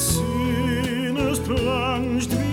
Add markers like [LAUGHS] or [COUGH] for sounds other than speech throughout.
ensinas plans de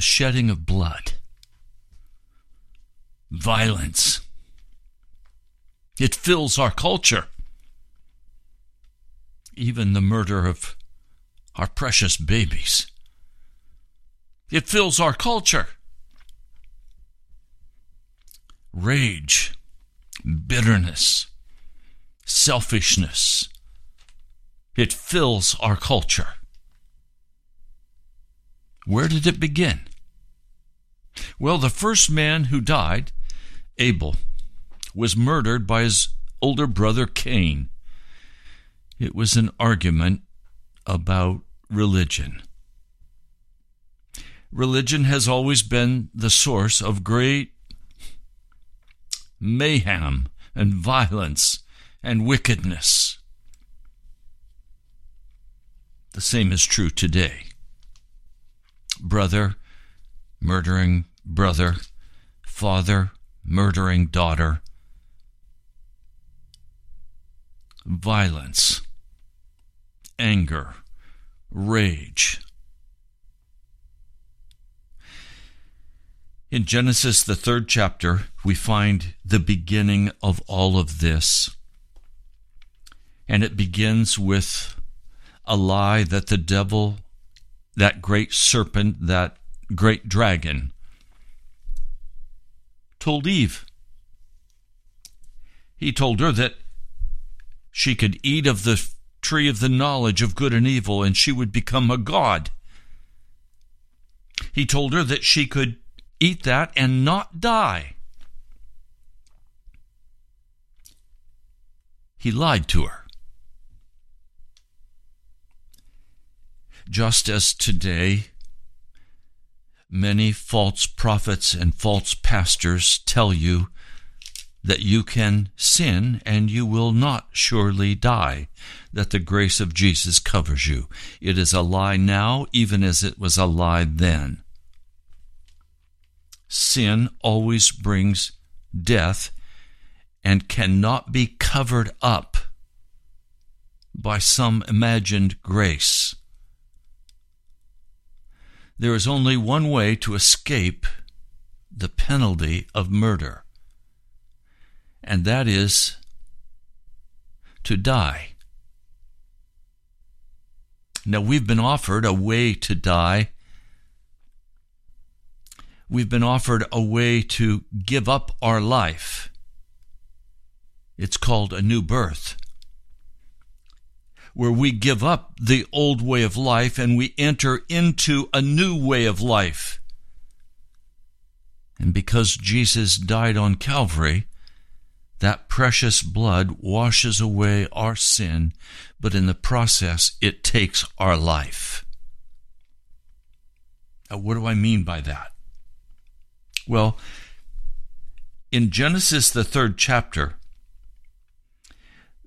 the shedding of blood, violence. It fills our culture. Even the murder of our precious babies. It fills our culture. Rage, bitterness, selfishness. It fills our culture. Where did it begin? Well, the first man who died, Abel, was murdered by his older brother Cain. It was an argument about religion. Religion has always been the source of great mayhem and violence and wickedness. The same is true today. Brother murdering brother, father murdering daughter, violence, anger, rage. In Genesis, the third chapter, we find the beginning of all of this. And it begins with a lie that the devil, that great serpent, that great dragon, told Eve. He told her that she could eat of the tree of the knowledge of good and evil and she would become a god. He told her that she could eat that and not die. He lied to her. Just as today, many false prophets and false pastors tell you that you can sin and you will not surely die, that the grace of Jesus covers you. It is a lie now, even as it was a lie then sin always brings death and cannot be covered up by some imagined grace. There is only one way to escape the penalty of murder, and that is to die. Now, we've been offered a way to die we've been offered a way to give up our life. It's called a new birth, where we give up the old way of life and we enter into a new way of life. And because Jesus died on Calvary, that precious blood washes away our sin, but in the process, it takes our life. Now, what do I mean by that? Well, in Genesis, the third chapter,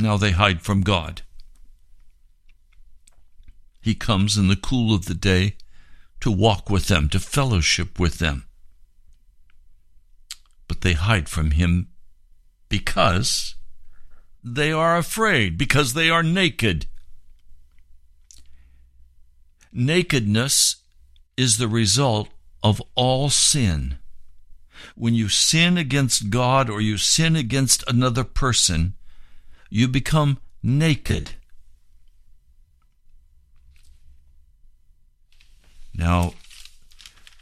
Now they hide from God. He comes in the cool of the day to walk with them, to fellowship with them. But they hide from him because they are afraid, because they are naked. Nakedness is the result of all sin. When you sin against God or you sin against another person, you become naked. Now,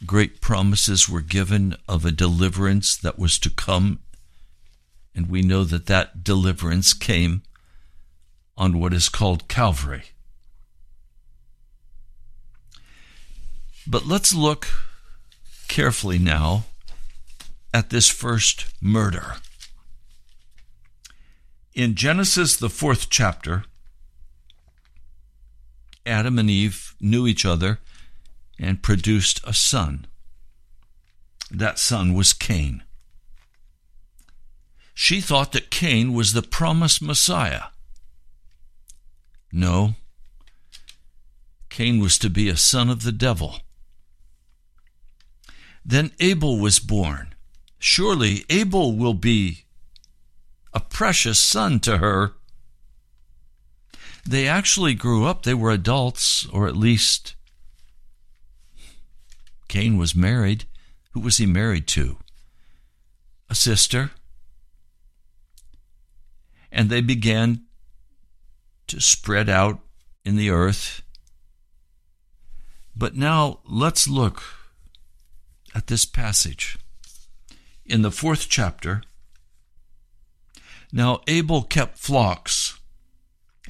great promises were given of a deliverance that was to come, and we know that that deliverance came on what is called Calvary. But let's look carefully now at this first murder. In Genesis, the fourth chapter, Adam and Eve knew each other and produced a son. That son was Cain. She thought that Cain was the promised Messiah. No, Cain was to be a son of the devil. Then Abel was born. Surely Abel will be a precious son to her. They actually grew up, they were adults, or at least Cain was married. Who was he married to? A sister. And they began to spread out in the earth. But now let's look at this passage in the fourth chapter. Now Abel kept flocks,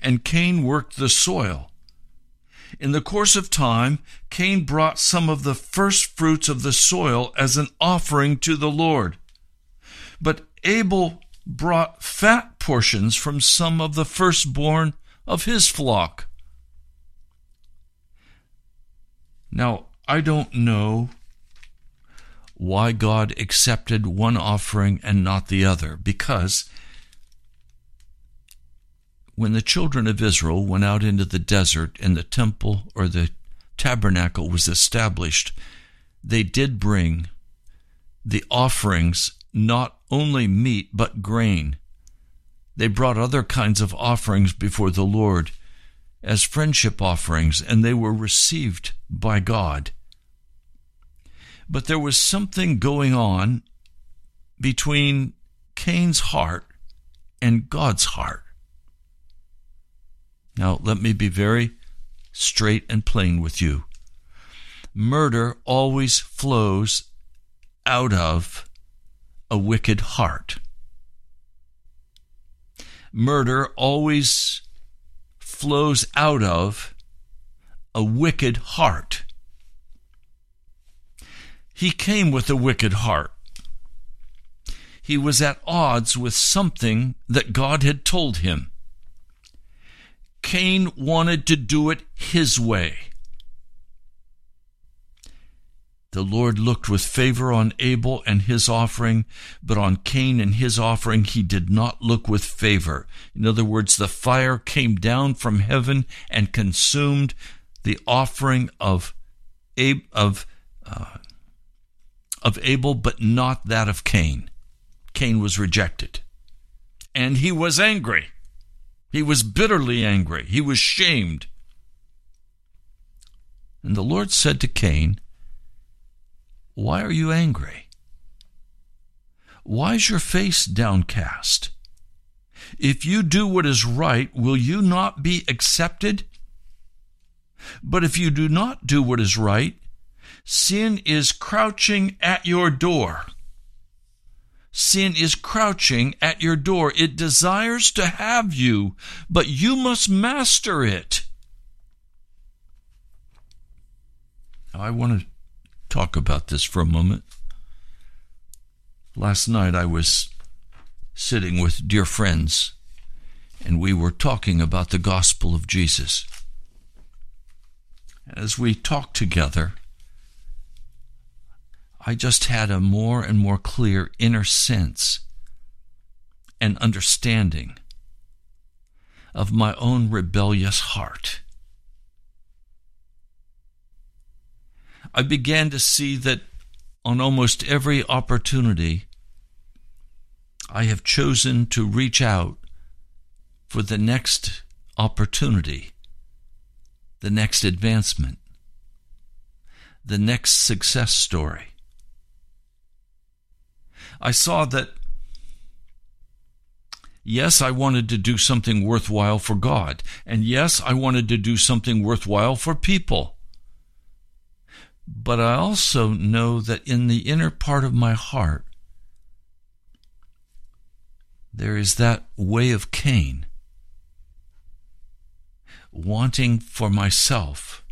and Cain worked the soil. In the course of time, Cain brought some of the first fruits of the soil as an offering to the Lord. But Abel brought fat portions from some of the firstborn of his flock. Now, I don't know why God accepted one offering and not the other, because when the children of Israel went out into the desert and the temple or the tabernacle was established, they did bring the offerings, not only meat, but grain. They brought other kinds of offerings before the Lord as friendship offerings, and they were received by God. But there was something going on between Cain's heart and God's heart. Now, let me be very straight and plain with you. Murder always flows out of a wicked heart. Murder always flows out of a wicked heart. He came with a wicked heart. He was at odds with something that God had told him. Cain wanted to do it his way. The Lord looked with favor on Abel and his offering, but on Cain and his offering he did not look with favor. In other words, the fire came down from heaven and consumed the offering of Ab- of uh, of Abel, but not that of Cain. Cain was rejected, and he was angry. He was bitterly angry. He was shamed. And the Lord said to Cain, Why are you angry? Why is your face downcast? If you do what is right, will you not be accepted? But if you do not do what is right, sin is crouching at your door. Sin is crouching at your door. It desires to have you, but you must master it. Now, I want to talk about this for a moment. Last night I was sitting with dear friends, and we were talking about the gospel of Jesus. As we talked together, I just had a more and more clear inner sense and understanding of my own rebellious heart. I began to see that on almost every opportunity, I have chosen to reach out for the next opportunity, the next advancement, the next success story. I saw that, yes, I wanted to do something worthwhile for God. And yes, I wanted to do something worthwhile for people. But I also know that in the inner part of my heart, there is that way of Cain, wanting for myself,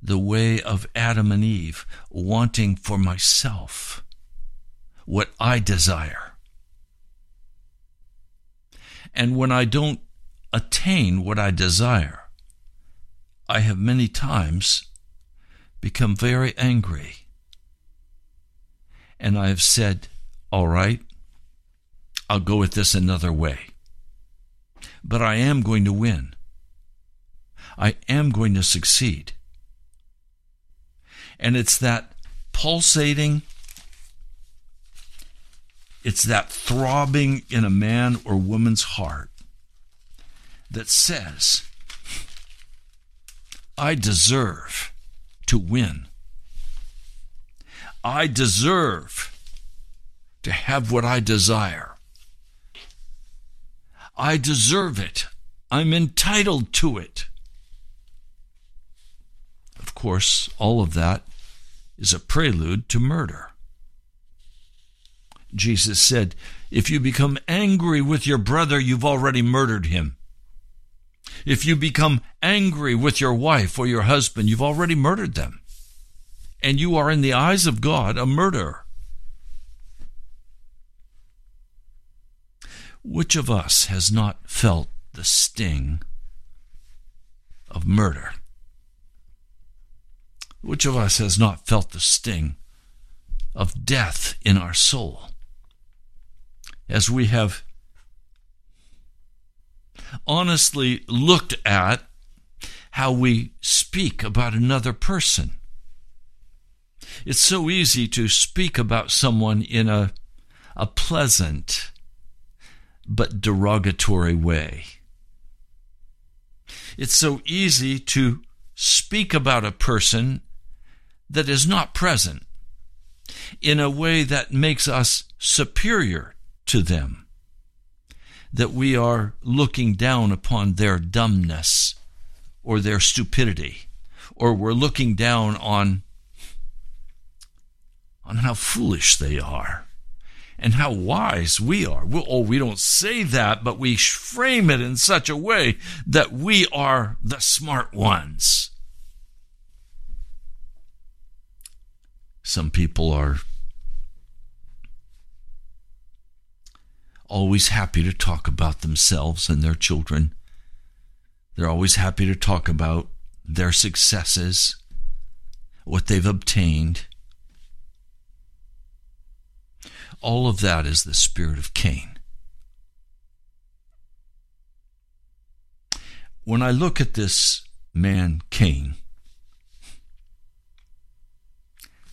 the way of Adam and Eve, wanting for myself what I desire. And when I don't attain what I desire, I have many times become very angry. And I have said, All right, I'll go at this another way. But I am going to win. I am going to succeed. And it's that pulsating, it's that throbbing in a man or woman's heart that says, I deserve to win. I deserve to have what I desire. I deserve it. I'm entitled to it. Of course, all of that is a prelude to murder. Jesus said, If you become angry with your brother, you've already murdered him. If you become angry with your wife or your husband, you've already murdered them. And you are, in the eyes of God, a murderer. Which of us has not felt the sting of murder? Which of us has not felt the sting of death in our soul? As we have honestly looked at how we speak about another person. It's so easy to speak about someone in a, a pleasant but derogatory way. It's so easy to speak about a person that is not present in a way that makes us superior to them, that we are looking down upon their dumbness or their stupidity, or we're looking down on, on how foolish they are and how wise we are. we oh, we don't say that, but we frame it in such a way that we are the smart ones. Some people are always happy to talk about themselves and their children. They're always happy to talk about their successes, what they've obtained. All of that is the spirit of Cain. When I look at this man, Cain,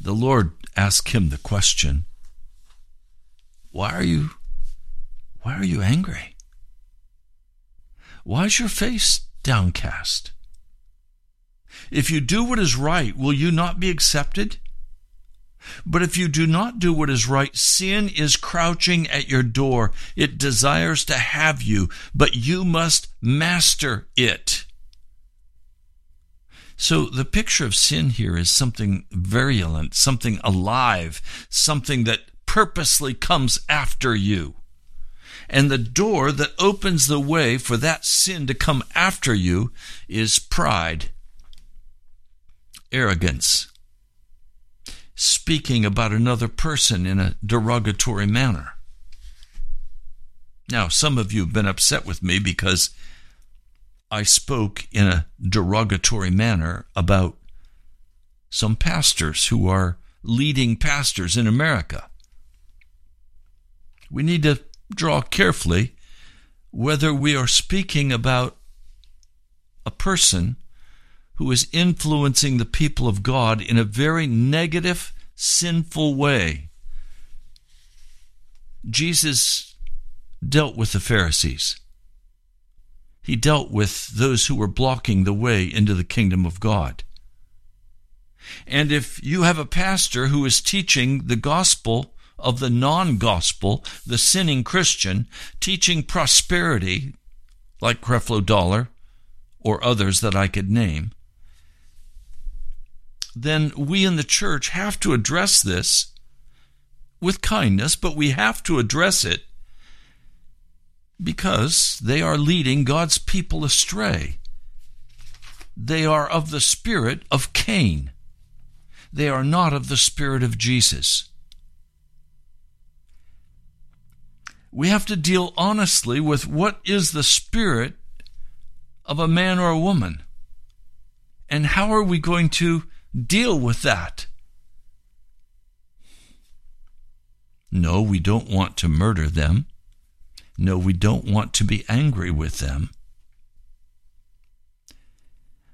the Lord asked him the question, Why are you why are you angry? Why is your face downcast? If you do what is right, will you not be accepted? But if you do not do what is right, sin is crouching at your door. It desires to have you, but you must master it. So the picture of sin here is something virulent, something alive, something that purposely comes after you. And the door that opens the way for that sin to come after you is pride, arrogance, speaking about another person in a derogatory manner. Now, some of you have been upset with me because I spoke in a derogatory manner about some pastors who are leading pastors in America. We need to draw carefully whether we are speaking about a person who is influencing the people of God in a very negative, sinful way. Jesus dealt with the Pharisees. He dealt with those who were blocking the way into the kingdom of God. And if you have a pastor who is teaching the gospel of the non gospel, the sinning Christian, teaching prosperity, like Creflo Dollar or others that I could name, then we in the church have to address this with kindness, but we have to address it because they are leading God's people astray. They are of the spirit of Cain. They are not of the spirit of Jesus. We have to deal honestly with what is the spirit of a man or a woman. And how are we going to deal with that? No, we don't want to murder them. No, we don't want to be angry with them.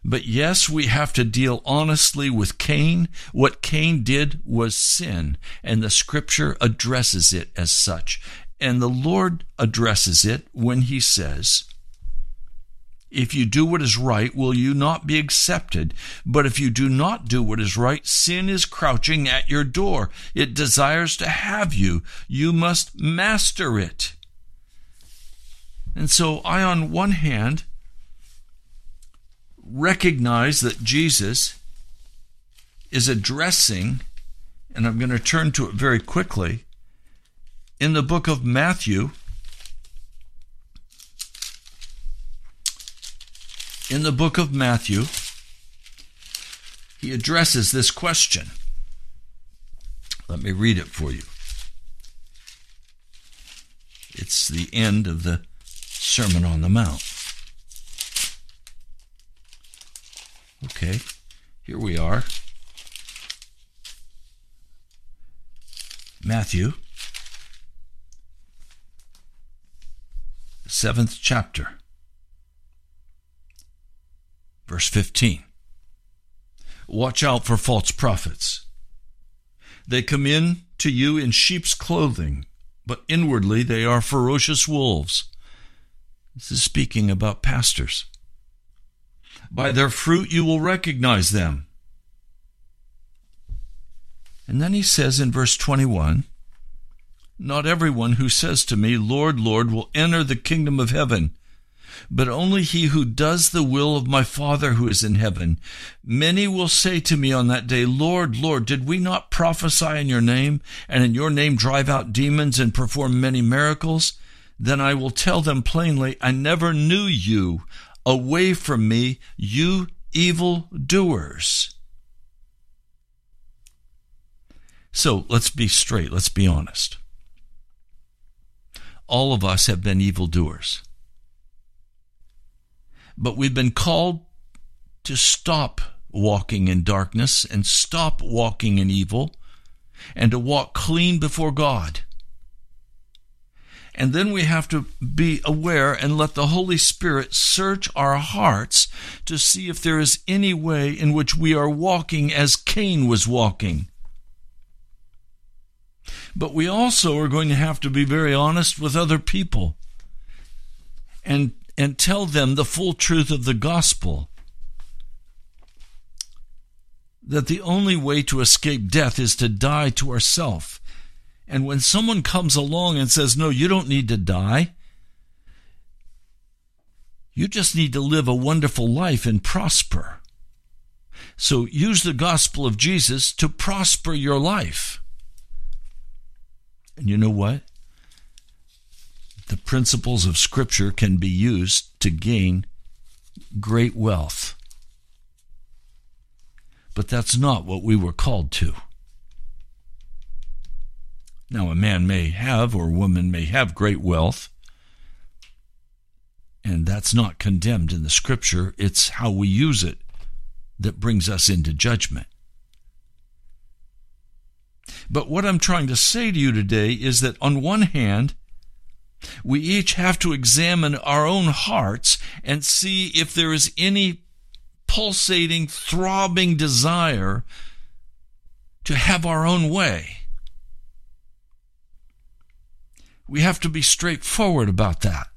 But yes, we have to deal honestly with Cain. What Cain did was sin, and the scripture addresses it as such. And the Lord addresses it when he says, If you do what is right, will you not be accepted? But if you do not do what is right, sin is crouching at your door. It desires to have you. You must master it. And so I, on one hand, recognize that Jesus is addressing, and I'm going to turn to it very quickly in the book of Matthew, in the book of Matthew, he addresses this question. Let me read it for you. It's the end of the Sermon on the Mount. Okay, here we are. Matthew, seventh chapter, verse 15. Watch out for false prophets. They come in to you in sheep's clothing, but inwardly they are ferocious wolves. This is speaking about pastors. By their fruit you will recognize them. And then he says in verse 21 Not everyone who says to me, Lord, Lord, will enter the kingdom of heaven, but only he who does the will of my Father who is in heaven. Many will say to me on that day, Lord, Lord, did we not prophesy in your name, and in your name drive out demons and perform many miracles? Then I will tell them plainly, I never knew you. Away from me, you evil doers. So let's be straight, let's be honest. All of us have been evildoers. But we've been called to stop walking in darkness and stop walking in evil and to walk clean before God. And then we have to be aware and let the Holy Spirit search our hearts to see if there is any way in which we are walking as Cain was walking. But we also are going to have to be very honest with other people and and tell them the full truth of the gospel. That the only way to escape death is to die to ourself. And when someone comes along and says, No, you don't need to die, you just need to live a wonderful life and prosper. So use the gospel of Jesus to prosper your life. And you know what? the principles of Scripture can be used to gain great wealth. But that's not what we were called to. Now, a man may have, or a woman may have great wealth, and that's not condemned in the Scripture. It's how we use it that brings us into judgment. But what I'm trying to say to you today is that on one hand, we each have to examine our own hearts and see if there is any pulsating, throbbing desire to have our own way. We have to be straightforward about that.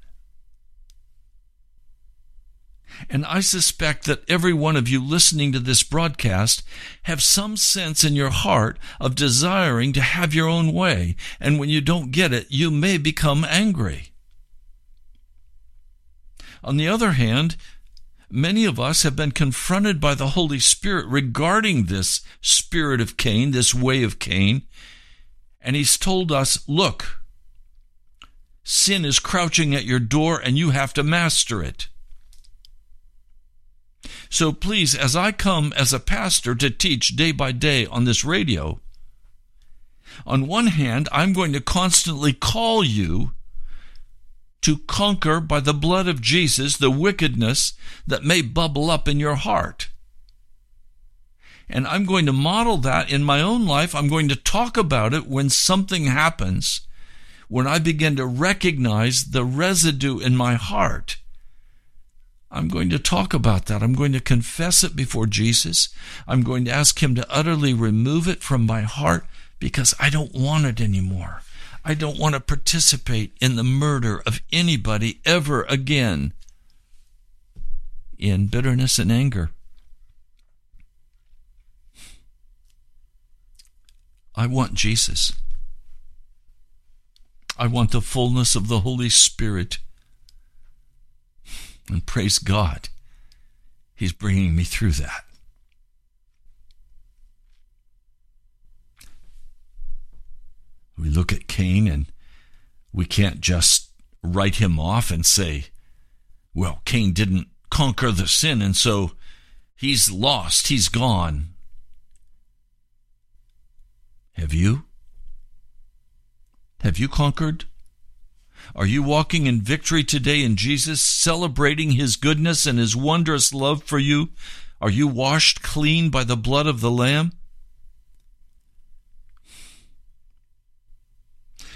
And I suspect that every one of you listening to this broadcast have some sense in your heart of desiring to have your own way. And when you don't get it, you may become angry. On the other hand, many of us have been confronted by the Holy Spirit regarding this spirit of Cain, this way of Cain. And he's told us, look, sin is crouching at your door and you have to master it. So please, as I come as a pastor to teach day by day on this radio, on one hand, I'm going to constantly call you to conquer by the blood of Jesus the wickedness that may bubble up in your heart. And I'm going to model that in my own life. I'm going to talk about it when something happens, when I begin to recognize the residue in my heart I'm going to talk about that. I'm going to confess it before Jesus. I'm going to ask Him to utterly remove it from my heart because I don't want it anymore. I don't want to participate in the murder of anybody ever again in bitterness and anger. I want Jesus. I want the fullness of the Holy Spirit. And praise God, He's bringing me through that. We look at Cain and we can't just write him off and say, well, Cain didn't conquer the sin, and so he's lost, he's gone. Have you? Have you conquered? Are you walking in victory today in Jesus, celebrating his goodness and his wondrous love for you? Are you washed clean by the blood of the Lamb?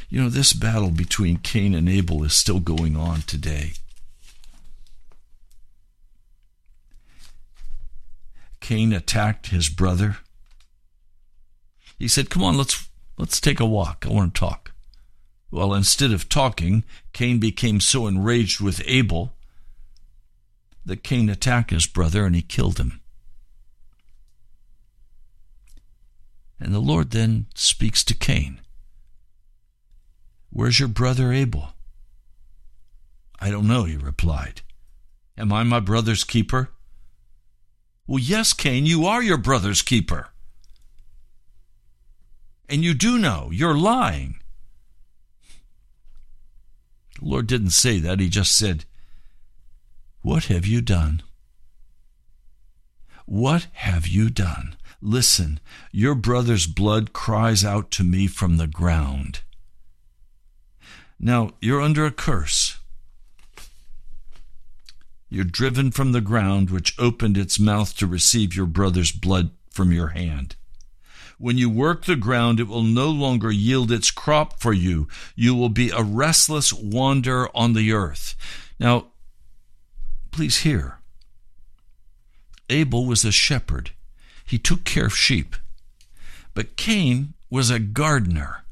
You know, this battle between Cain and Abel is still going on today. Cain attacked his brother. He said, "Come on, let's let's take a walk. I want to talk." Well, instead of talking, Cain became so enraged with Abel that Cain attacked his brother and he killed him. And the Lord then speaks to Cain. Where's your brother Abel? I don't know, he replied. Am I my brother's keeper? Well, yes, Cain, you are your brother's keeper. And you do know you're lying. The Lord didn't say that. He just said, What have you done? What have you done? Listen, your brother's blood cries out to me from the ground. Now, you're under a curse. You're driven from the ground which opened its mouth to receive your brother's blood from your hand. When you work the ground, it will no longer yield its crop for you. You will be a restless wanderer on the earth. Now, please hear. Abel was a shepherd. He took care of sheep. But Cain was a gardener.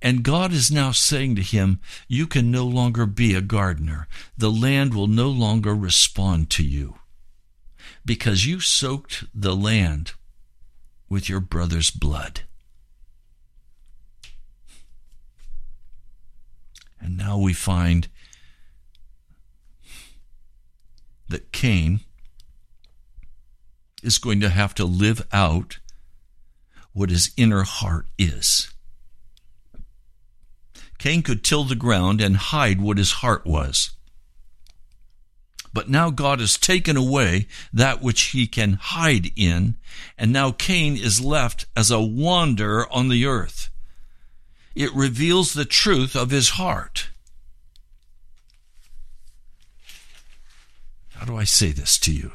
And God is now saying to him, You can no longer be a gardener. The land will no longer respond to you because you soaked the land with your brother's blood. And now we find that Cain is going to have to live out what his inner heart is. Cain could till the ground and hide what his heart was. But now God has taken away that which he can hide in, and now Cain is left as a wanderer on the earth. It reveals the truth of his heart. How do I say this to you?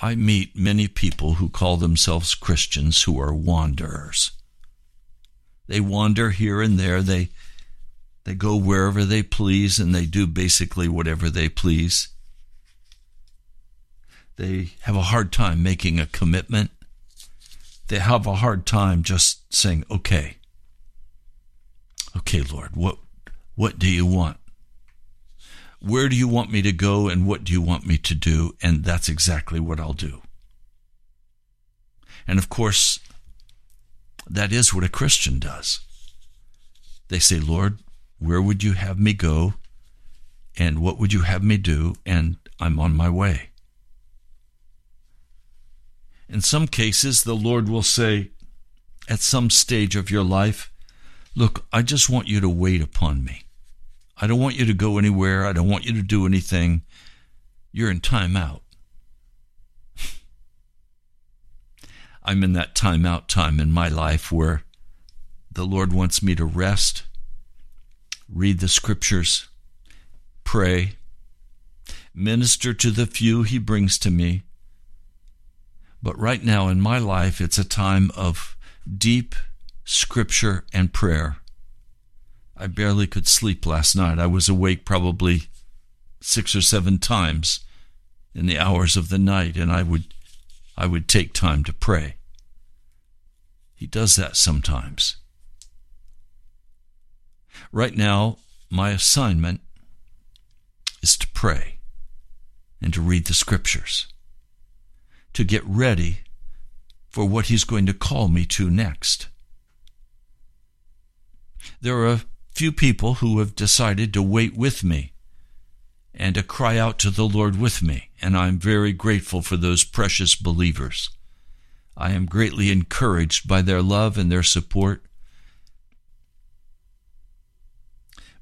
I meet many people who call themselves Christians who are wanderers. They wander here and there. They they go wherever they please and they do basically whatever they please. They have a hard time making a commitment. They have a hard time just saying, "Okay. Okay, Lord, what what do you want? Where do you want me to go and what do you want me to do?" And that's exactly what I'll do. And of course, that is what a Christian does. They say, Lord, where would you have me go? And what would you have me do? And I'm on my way. In some cases, the Lord will say, at some stage of your life, Look, I just want you to wait upon me. I don't want you to go anywhere. I don't want you to do anything. You're in timeout. [LAUGHS] I'm in that timeout time in my life where the Lord wants me to rest read the scriptures, pray, minister to the few he brings to me. But right now in my life, it's a time of deep scripture and prayer. I barely could sleep last night. I was awake probably six or seven times in the hours of the night, and I would I would take time to pray. He does that sometimes. Right now, my assignment is to pray and to read the scriptures, to get ready for what He's going to call me to next. There are a few people who have decided to wait with me and to cry out to the Lord with me, and I'm very grateful for those precious believers. I am greatly encouraged by their love and their support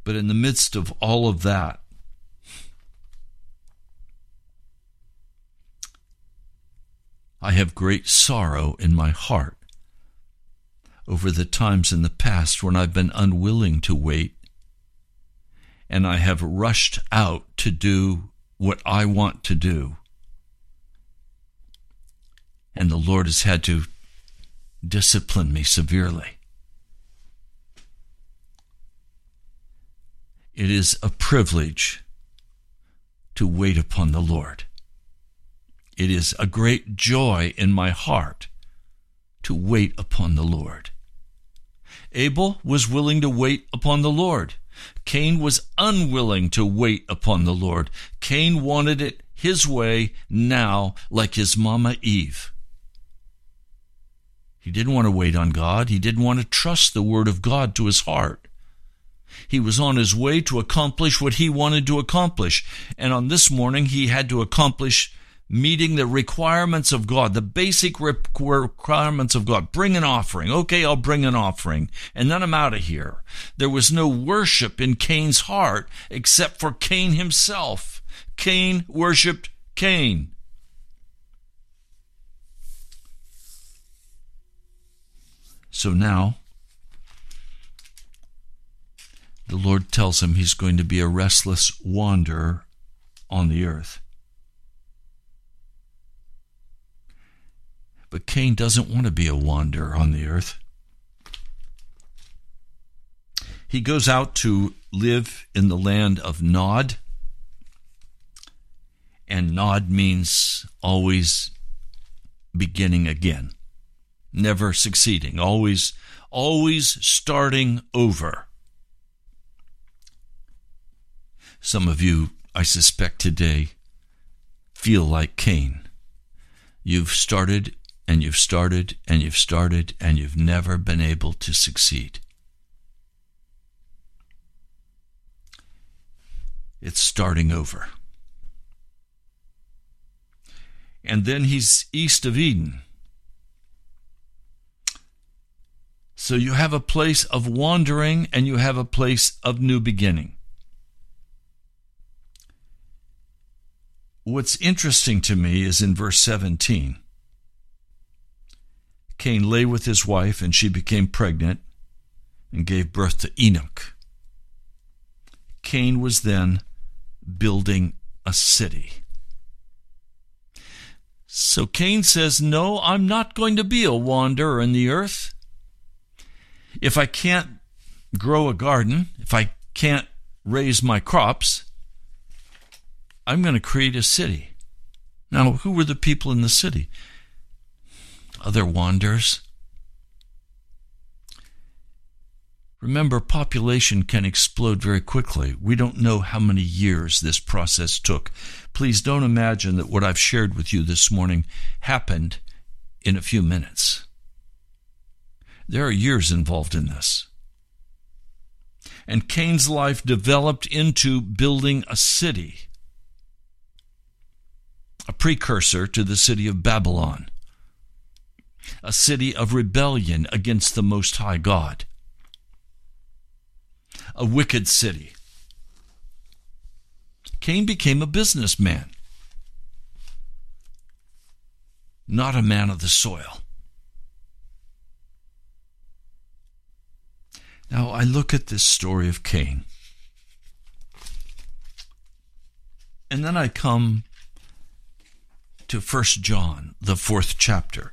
But in the midst of all of that, I have great sorrow in my heart over the times in the past when I've been unwilling to wait and I have rushed out to do what I want to do. And the Lord has had to discipline me severely. It is a privilege to wait upon the Lord. It is a great joy in my heart to wait upon the Lord. Abel was willing to wait upon the Lord. Cain was unwilling to wait upon the Lord. Cain wanted it his way now, like his mama Eve. He didn't want to wait on God. He didn't want to trust the word of God to his heart. He was on his way to accomplish what he wanted to accomplish. And on this morning, he had to accomplish meeting the requirements of God, the basic requirements of God. Bring an offering. Okay, I'll bring an offering. And then I'm out of here. There was no worship in Cain's heart except for Cain himself. Cain worshiped Cain. So now, the Lord tells him he's going to be a restless wanderer on the earth. But Cain doesn't want to be a wanderer on the earth. He goes out to live in the land of Nod. And Nod means always beginning again, never succeeding, always, always starting over. Some of you, I suspect today, feel like Cain. You've started and you've started and you've started and you've never been able to succeed. It's starting over. And then he's east of Eden. So you have a place of wandering and you have a place of new beginning. What's interesting to me is in verse 17 Cain lay with his wife, and she became pregnant and gave birth to Enoch. Cain was then building a city. So Cain says, No, I'm not going to be a wanderer in the earth. If I can't grow a garden, if I can't raise my crops, I'm going to create a city. Now, who were the people in the city? other wanderers. Remember, population can explode very quickly. We don't know how many years this process took. Please don't imagine that what I've shared with you this morning happened in a few minutes. There are years involved in this. And Cain's life developed into building a city, a precursor to the city of Babylon a city of rebellion against the Most High God, a wicked city. Cain became a businessman, not a man of the soil. Now I look at this story of Cain, and then I come to First John, the fourth chapter.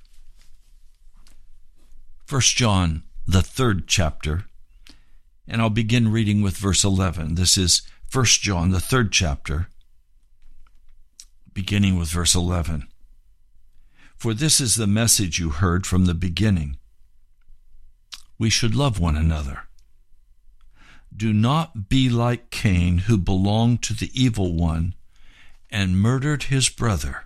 First John, the third chapter, and I'll begin reading with verse 11. This is First John, the third chapter, beginning with verse 11. For this is the message you heard from the beginning. We should love one another. Do not be like Cain, who belonged to the evil one and murdered his brother.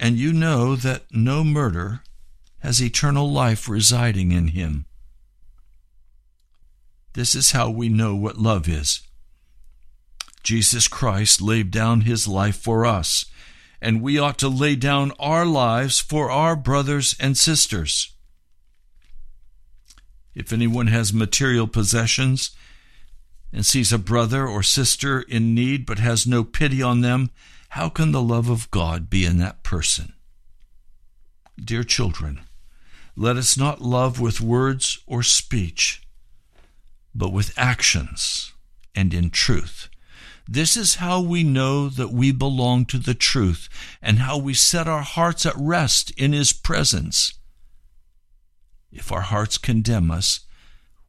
And you know that no murder has eternal life residing in him. This is how we know what love is. Jesus Christ laid down his life for us, and we ought to lay down our lives for our brothers and sisters. If anyone has material possessions and sees a brother or sister in need but has no pity on them, how can the love of God be in that person? Dear children, let us not love with words or speech, but with actions and in truth. This is how we know that we belong to the truth and how we set our hearts at rest in His presence. If our hearts condemn us,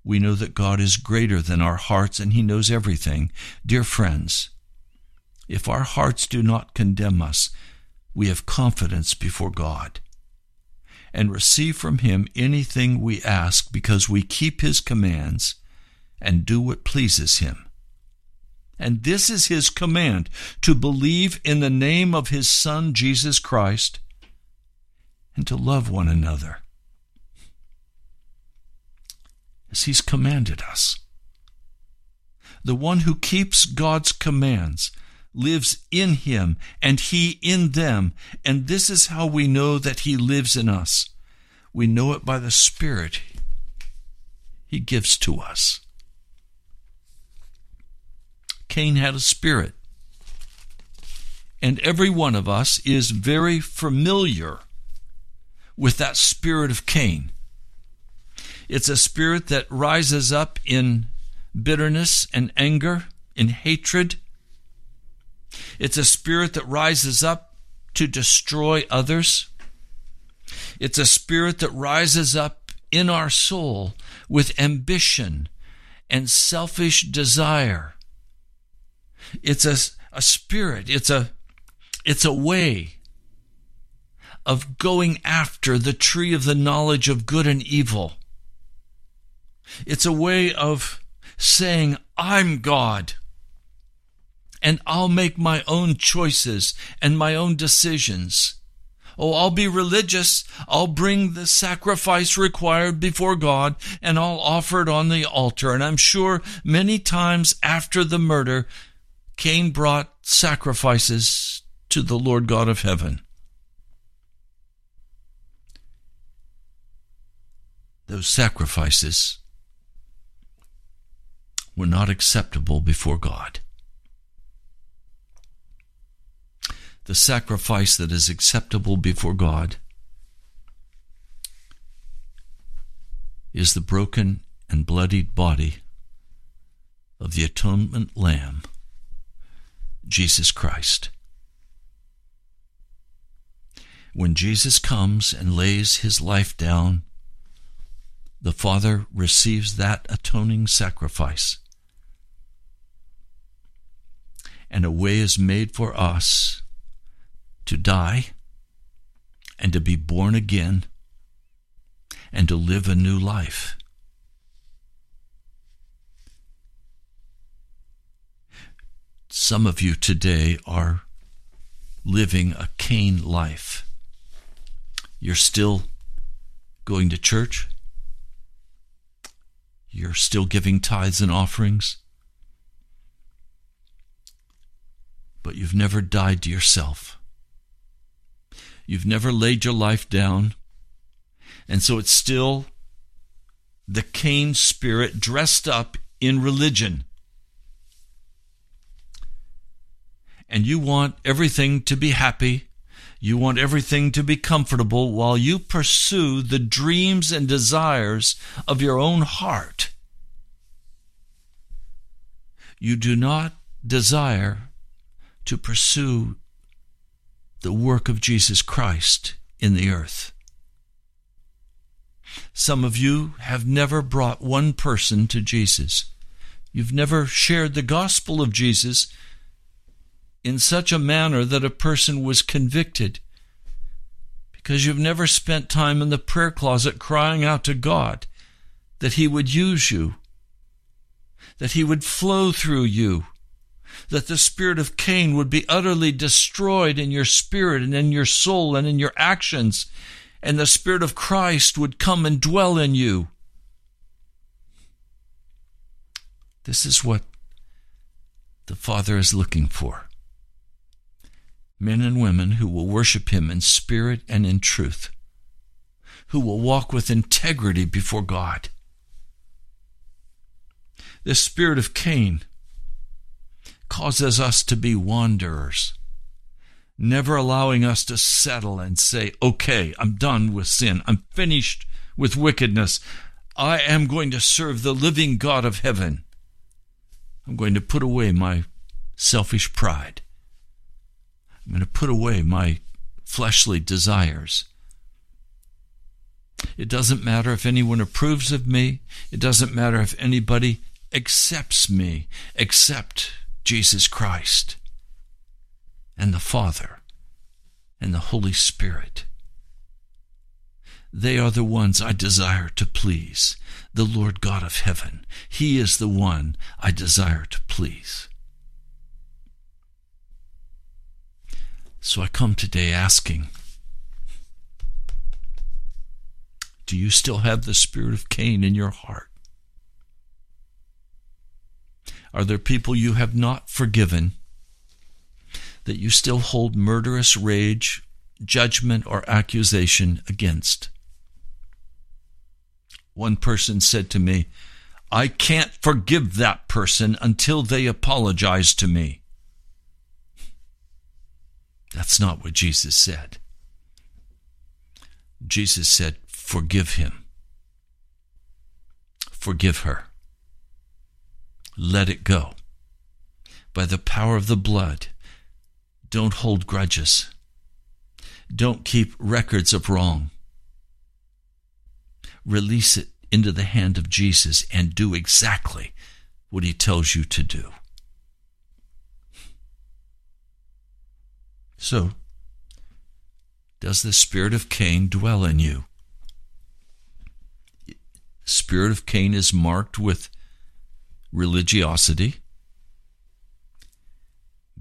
we know that God is greater than our hearts and He knows everything. Dear friends, if our hearts do not condemn us, we have confidence before God and receive from him anything we ask because we keep his commands and do what pleases him. And this is his command to believe in the name of his Son, Jesus Christ, and to love one another as he's commanded us. The one who keeps God's commands lives in him and he in them. And this is how we know that he lives in us. We know it by the Spirit he gives to us. Cain had a spirit. And every one of us is very familiar with that spirit of Cain. It's a spirit that rises up in bitterness and anger, in hatred, it's a spirit that rises up to destroy others. It's a spirit that rises up in our soul with ambition and selfish desire. It's a, a spirit, it's a, it's a way of going after the tree of the knowledge of good and evil. It's a way of saying, I'm God and I'll make my own choices and my own decisions. Oh, I'll be religious. I'll bring the sacrifice required before God and I'll offer it on the altar. And I'm sure many times after the murder, Cain brought sacrifices to the Lord God of heaven. Those sacrifices were not acceptable before God. The sacrifice that is acceptable before God is the broken and bloodied body of the atonement lamb, Jesus Christ. When Jesus comes and lays his life down, the Father receives that atoning sacrifice. And a way is made for us to die and to be born again and to live a new life. Some of you today are living a Cain life. You're still going to church. You're still giving tithes and offerings. But you've never died to yourself. You've never laid your life down. And so it's still the Cain spirit dressed up in religion. And you want everything to be happy. You want everything to be comfortable while you pursue the dreams and desires of your own heart. You do not desire to pursue the work of Jesus Christ in the earth. Some of you have never brought one person to Jesus. You've never shared the gospel of Jesus in such a manner that a person was convicted because you've never spent time in the prayer closet crying out to God that He would use you that he would flow through you, that the spirit of Cain would be utterly destroyed in your spirit and in your soul and in your actions, and the spirit of Christ would come and dwell in you. This is what the Father is looking for men and women who will worship Him in spirit and in truth, who will walk with integrity before God. The spirit of Cain causes us to be wanderers, never allowing us to settle and say, okay, I'm done with sin. I'm finished with wickedness. I am going to serve the living God of heaven. I'm going to put away my selfish pride. I'm going to put away my fleshly desires. It doesn't matter if anyone approves of me. It doesn't matter if anybody accepts me, except Jesus Christ and the Father and the Holy Spirit. They are the ones I desire to please, the Lord God of heaven. He is the one I desire to please. So I come today asking Do you still have the spirit of Cain in your heart? Are there people you have not forgiven that you still hold murderous rage, judgment, or accusation against? One person said to me, I can't forgive that person until they apologize to me. That's not what Jesus said. Jesus said, Forgive him. Forgive her. Let it go. By the power of the blood, don't hold grudges. Don't keep records of wrong. Release it into the hand of Jesus and do exactly what he tells you to do. So, does the spirit of Cain dwell in you? Spirit of Cain is marked with religiosity,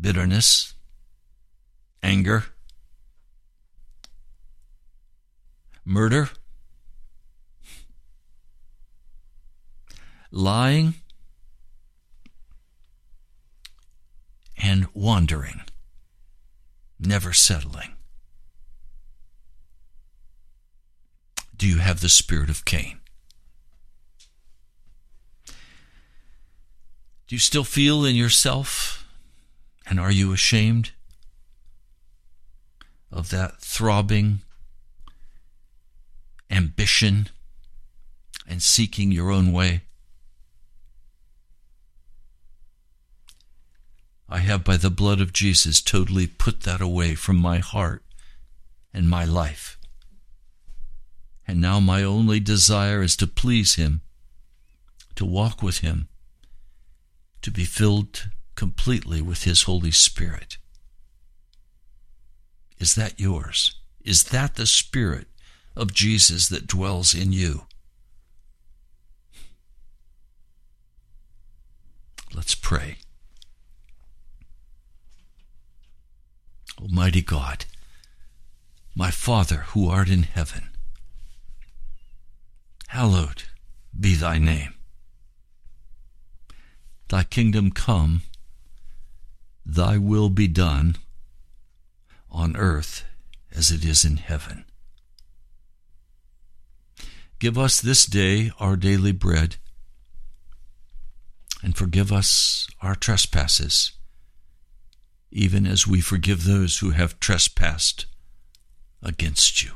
bitterness, anger, murder, lying, and wandering, never settling. Do you have the spirit of Cain? Do you still feel in yourself? And are you ashamed of that throbbing ambition and seeking your own way? I have, by the blood of Jesus, totally put that away from my heart and my life. And now my only desire is to please Him, to walk with Him, to be filled completely with His Holy Spirit. Is that yours? Is that the Spirit of Jesus that dwells in you? Let's pray. Almighty God, my Father who art in heaven, hallowed be thy name. Thy kingdom come, thy will be done on earth as it is in heaven. Give us this day our daily bread, and forgive us our trespasses even as we forgive those who have trespassed against you.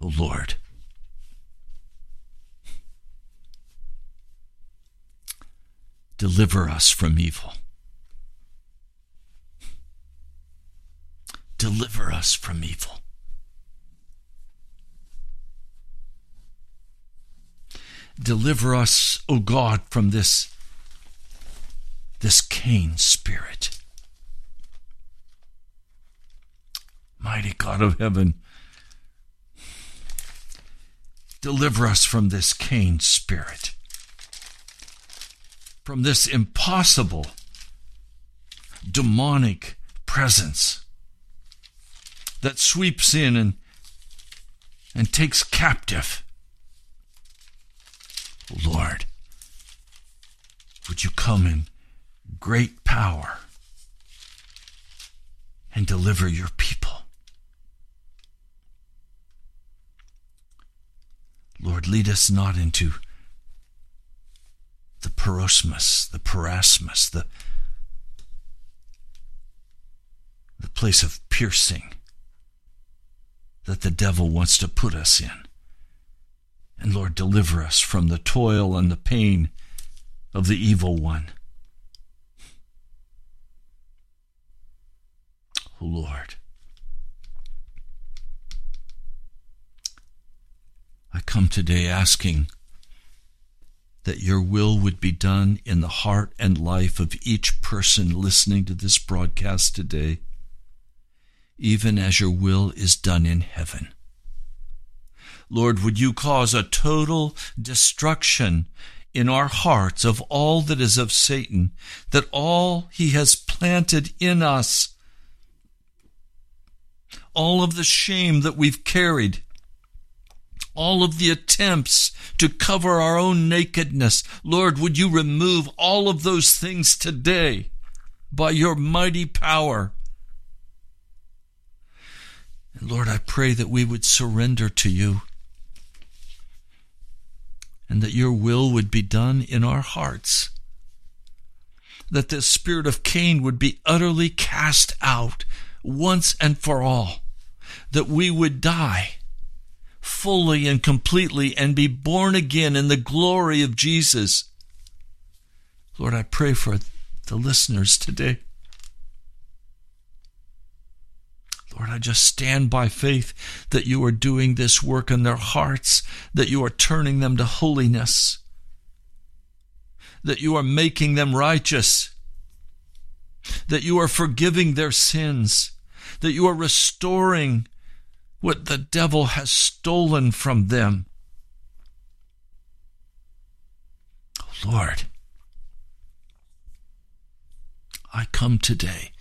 O oh Lord, deliver us from evil. Deliver us from evil. Deliver us, O God, from this this Cain spirit. Mighty God of heaven, Deliver us from this Cain spirit, from this impossible, demonic presence that sweeps in and, and takes captive. Lord, would you come in great power and deliver your people? Lord, lead us not into the parosmus, the parasmus, the, the place of piercing that the devil wants to put us in. And Lord, deliver us from the toil and the pain of the evil one. Oh Lord, I come today asking that your will would be done in the heart and life of each person listening to this broadcast today, even as your will is done in heaven. Lord, would you cause a total destruction in our hearts of all that is of Satan, that all he has planted in us, all of the shame that we've carried, all of the attempts to cover our own nakedness. Lord, would you remove all of those things today by your mighty power? And Lord, I pray that we would surrender to you and that your will would be done in our hearts. That the spirit of Cain would be utterly cast out once and for all. That we would die fully and completely and be born again in the glory of Jesus. Lord, I pray for the listeners today. Lord, I just stand by faith that you are doing this work in their hearts, that you are turning them to holiness, that you are making them righteous, that you are forgiving their sins, that you are restoring what the devil has stolen from them. Oh, Lord, I come today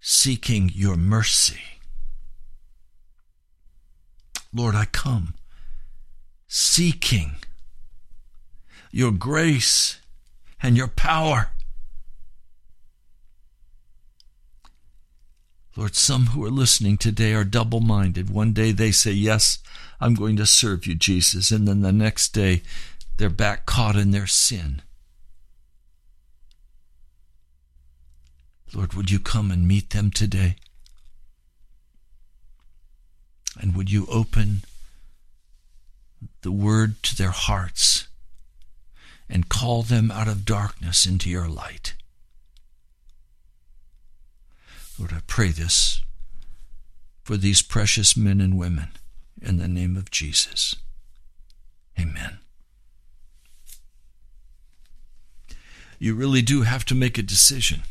seeking your mercy. Lord, I come seeking your grace and your power. Lord, some who are listening today are double minded. One day they say, Yes, I'm going to serve you, Jesus. And then the next day they're back caught in their sin. Lord, would you come and meet them today? And would you open the word to their hearts and call them out of darkness into your light? Lord, I pray this for these precious men and women in the name of Jesus. Amen. You really do have to make a decision.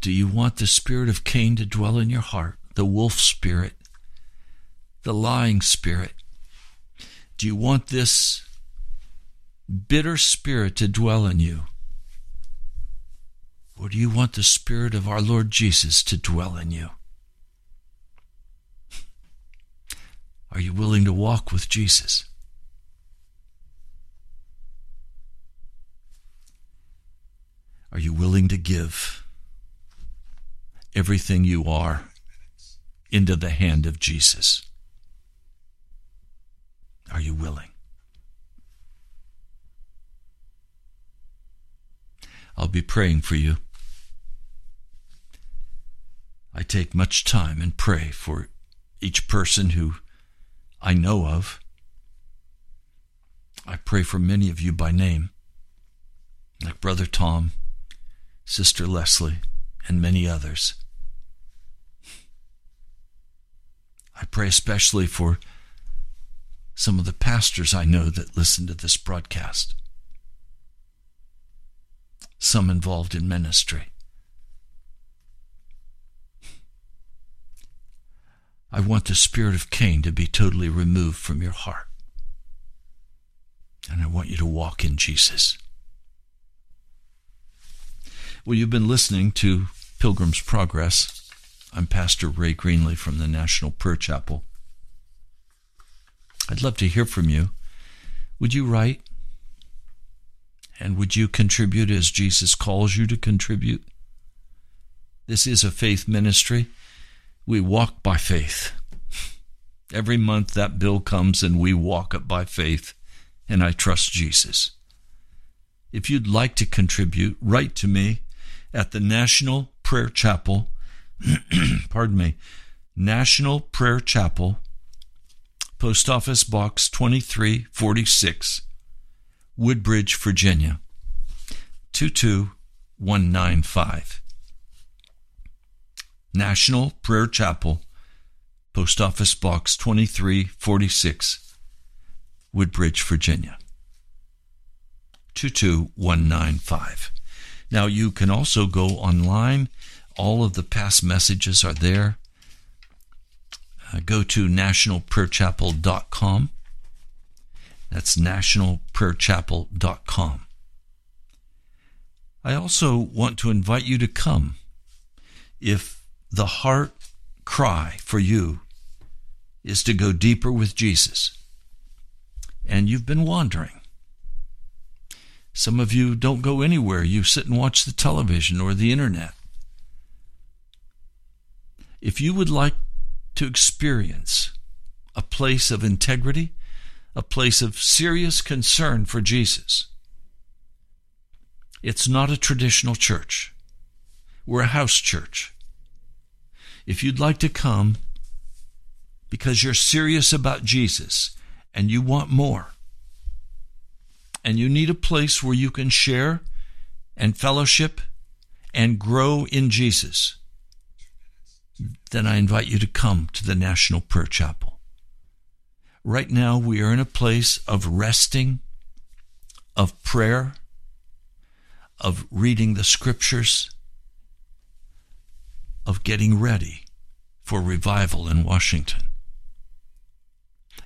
Do you want the spirit of Cain to dwell in your heart, the wolf spirit, the lying spirit? Do you want this bitter spirit to dwell in you? Or do you want the spirit of our Lord Jesus to dwell in you? Are you willing to walk with Jesus? Are you willing to give? everything you are into the hand of Jesus? Are you willing? I'll be praying for you. I take much time and pray for each person who I know of. I pray for many of you by name, like Brother Tom, Sister Leslie, and many others. I pray especially for some of the pastors I know that listen to this broadcast, some involved in ministry. I want the spirit of Cain to be totally removed from your heart. And I want you to walk in Jesus. Well, you've been listening to Pilgrim's Progress. I'm Pastor Ray Greenley from the National Prayer Chapel. I'd love to hear from you. Would you write? And would you contribute as Jesus calls you to contribute? This is a faith ministry. We walk by faith. Every month that bill comes and we walk it by faith, and I trust Jesus. If you'd like to contribute, write to me at the National Prayer Chapel, [CLEARS THROAT] pardon me, National Prayer Chapel, Post Office Box 2346, Woodbridge, Virginia 22195. National Prayer Chapel, Post Office Box 2346, Woodbridge, Virginia 22195. Now you can also go online. All of the past messages are there. Uh, go to nationalprayerchapel.com. That's nationalprayerchapel.com. I also want to invite you to come. If the heart cry for you is to go deeper with Jesus, and you've been wandering, some of you don't go anywhere. You sit and watch the television or the internet. If you would like to experience a place of integrity, a place of serious concern for Jesus, it's not a traditional church. We're a house church. If you'd like to come because you're serious about Jesus and you want more, and you need a place where you can share and fellowship and grow in Jesus, then I invite you to come to the National Prayer Chapel. Right now, we are in a place of resting, of prayer, of reading the scriptures, of getting ready for revival in Washington.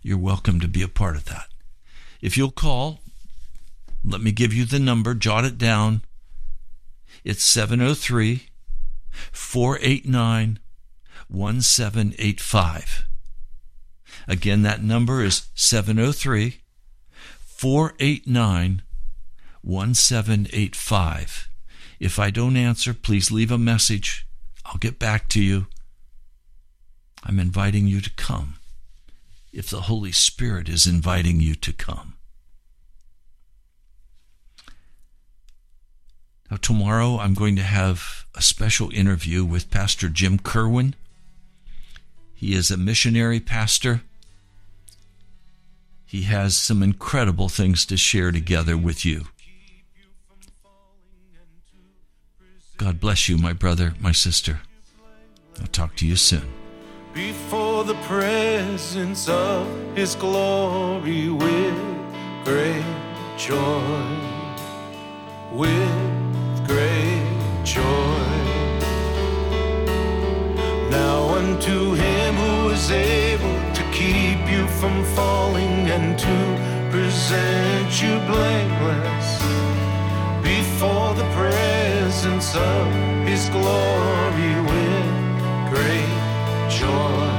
You're welcome to be a part of that. If you'll call, let me give you the number, jot it down. It's 703 489 1785. Again, that number is 703 489 1785. If I don't answer, please leave a message. I'll get back to you. I'm inviting you to come if the Holy Spirit is inviting you to come. Now, tomorrow I'm going to have a special interview with Pastor Jim Kerwin. He is a missionary pastor. He has some incredible things to share together with you. God bless you, my brother, my sister. I'll talk to you soon. Before the presence of His glory with great joy, with great joy. Now unto Him who is able to keep you from falling and to present you blameless before the presence of His glory with great joy,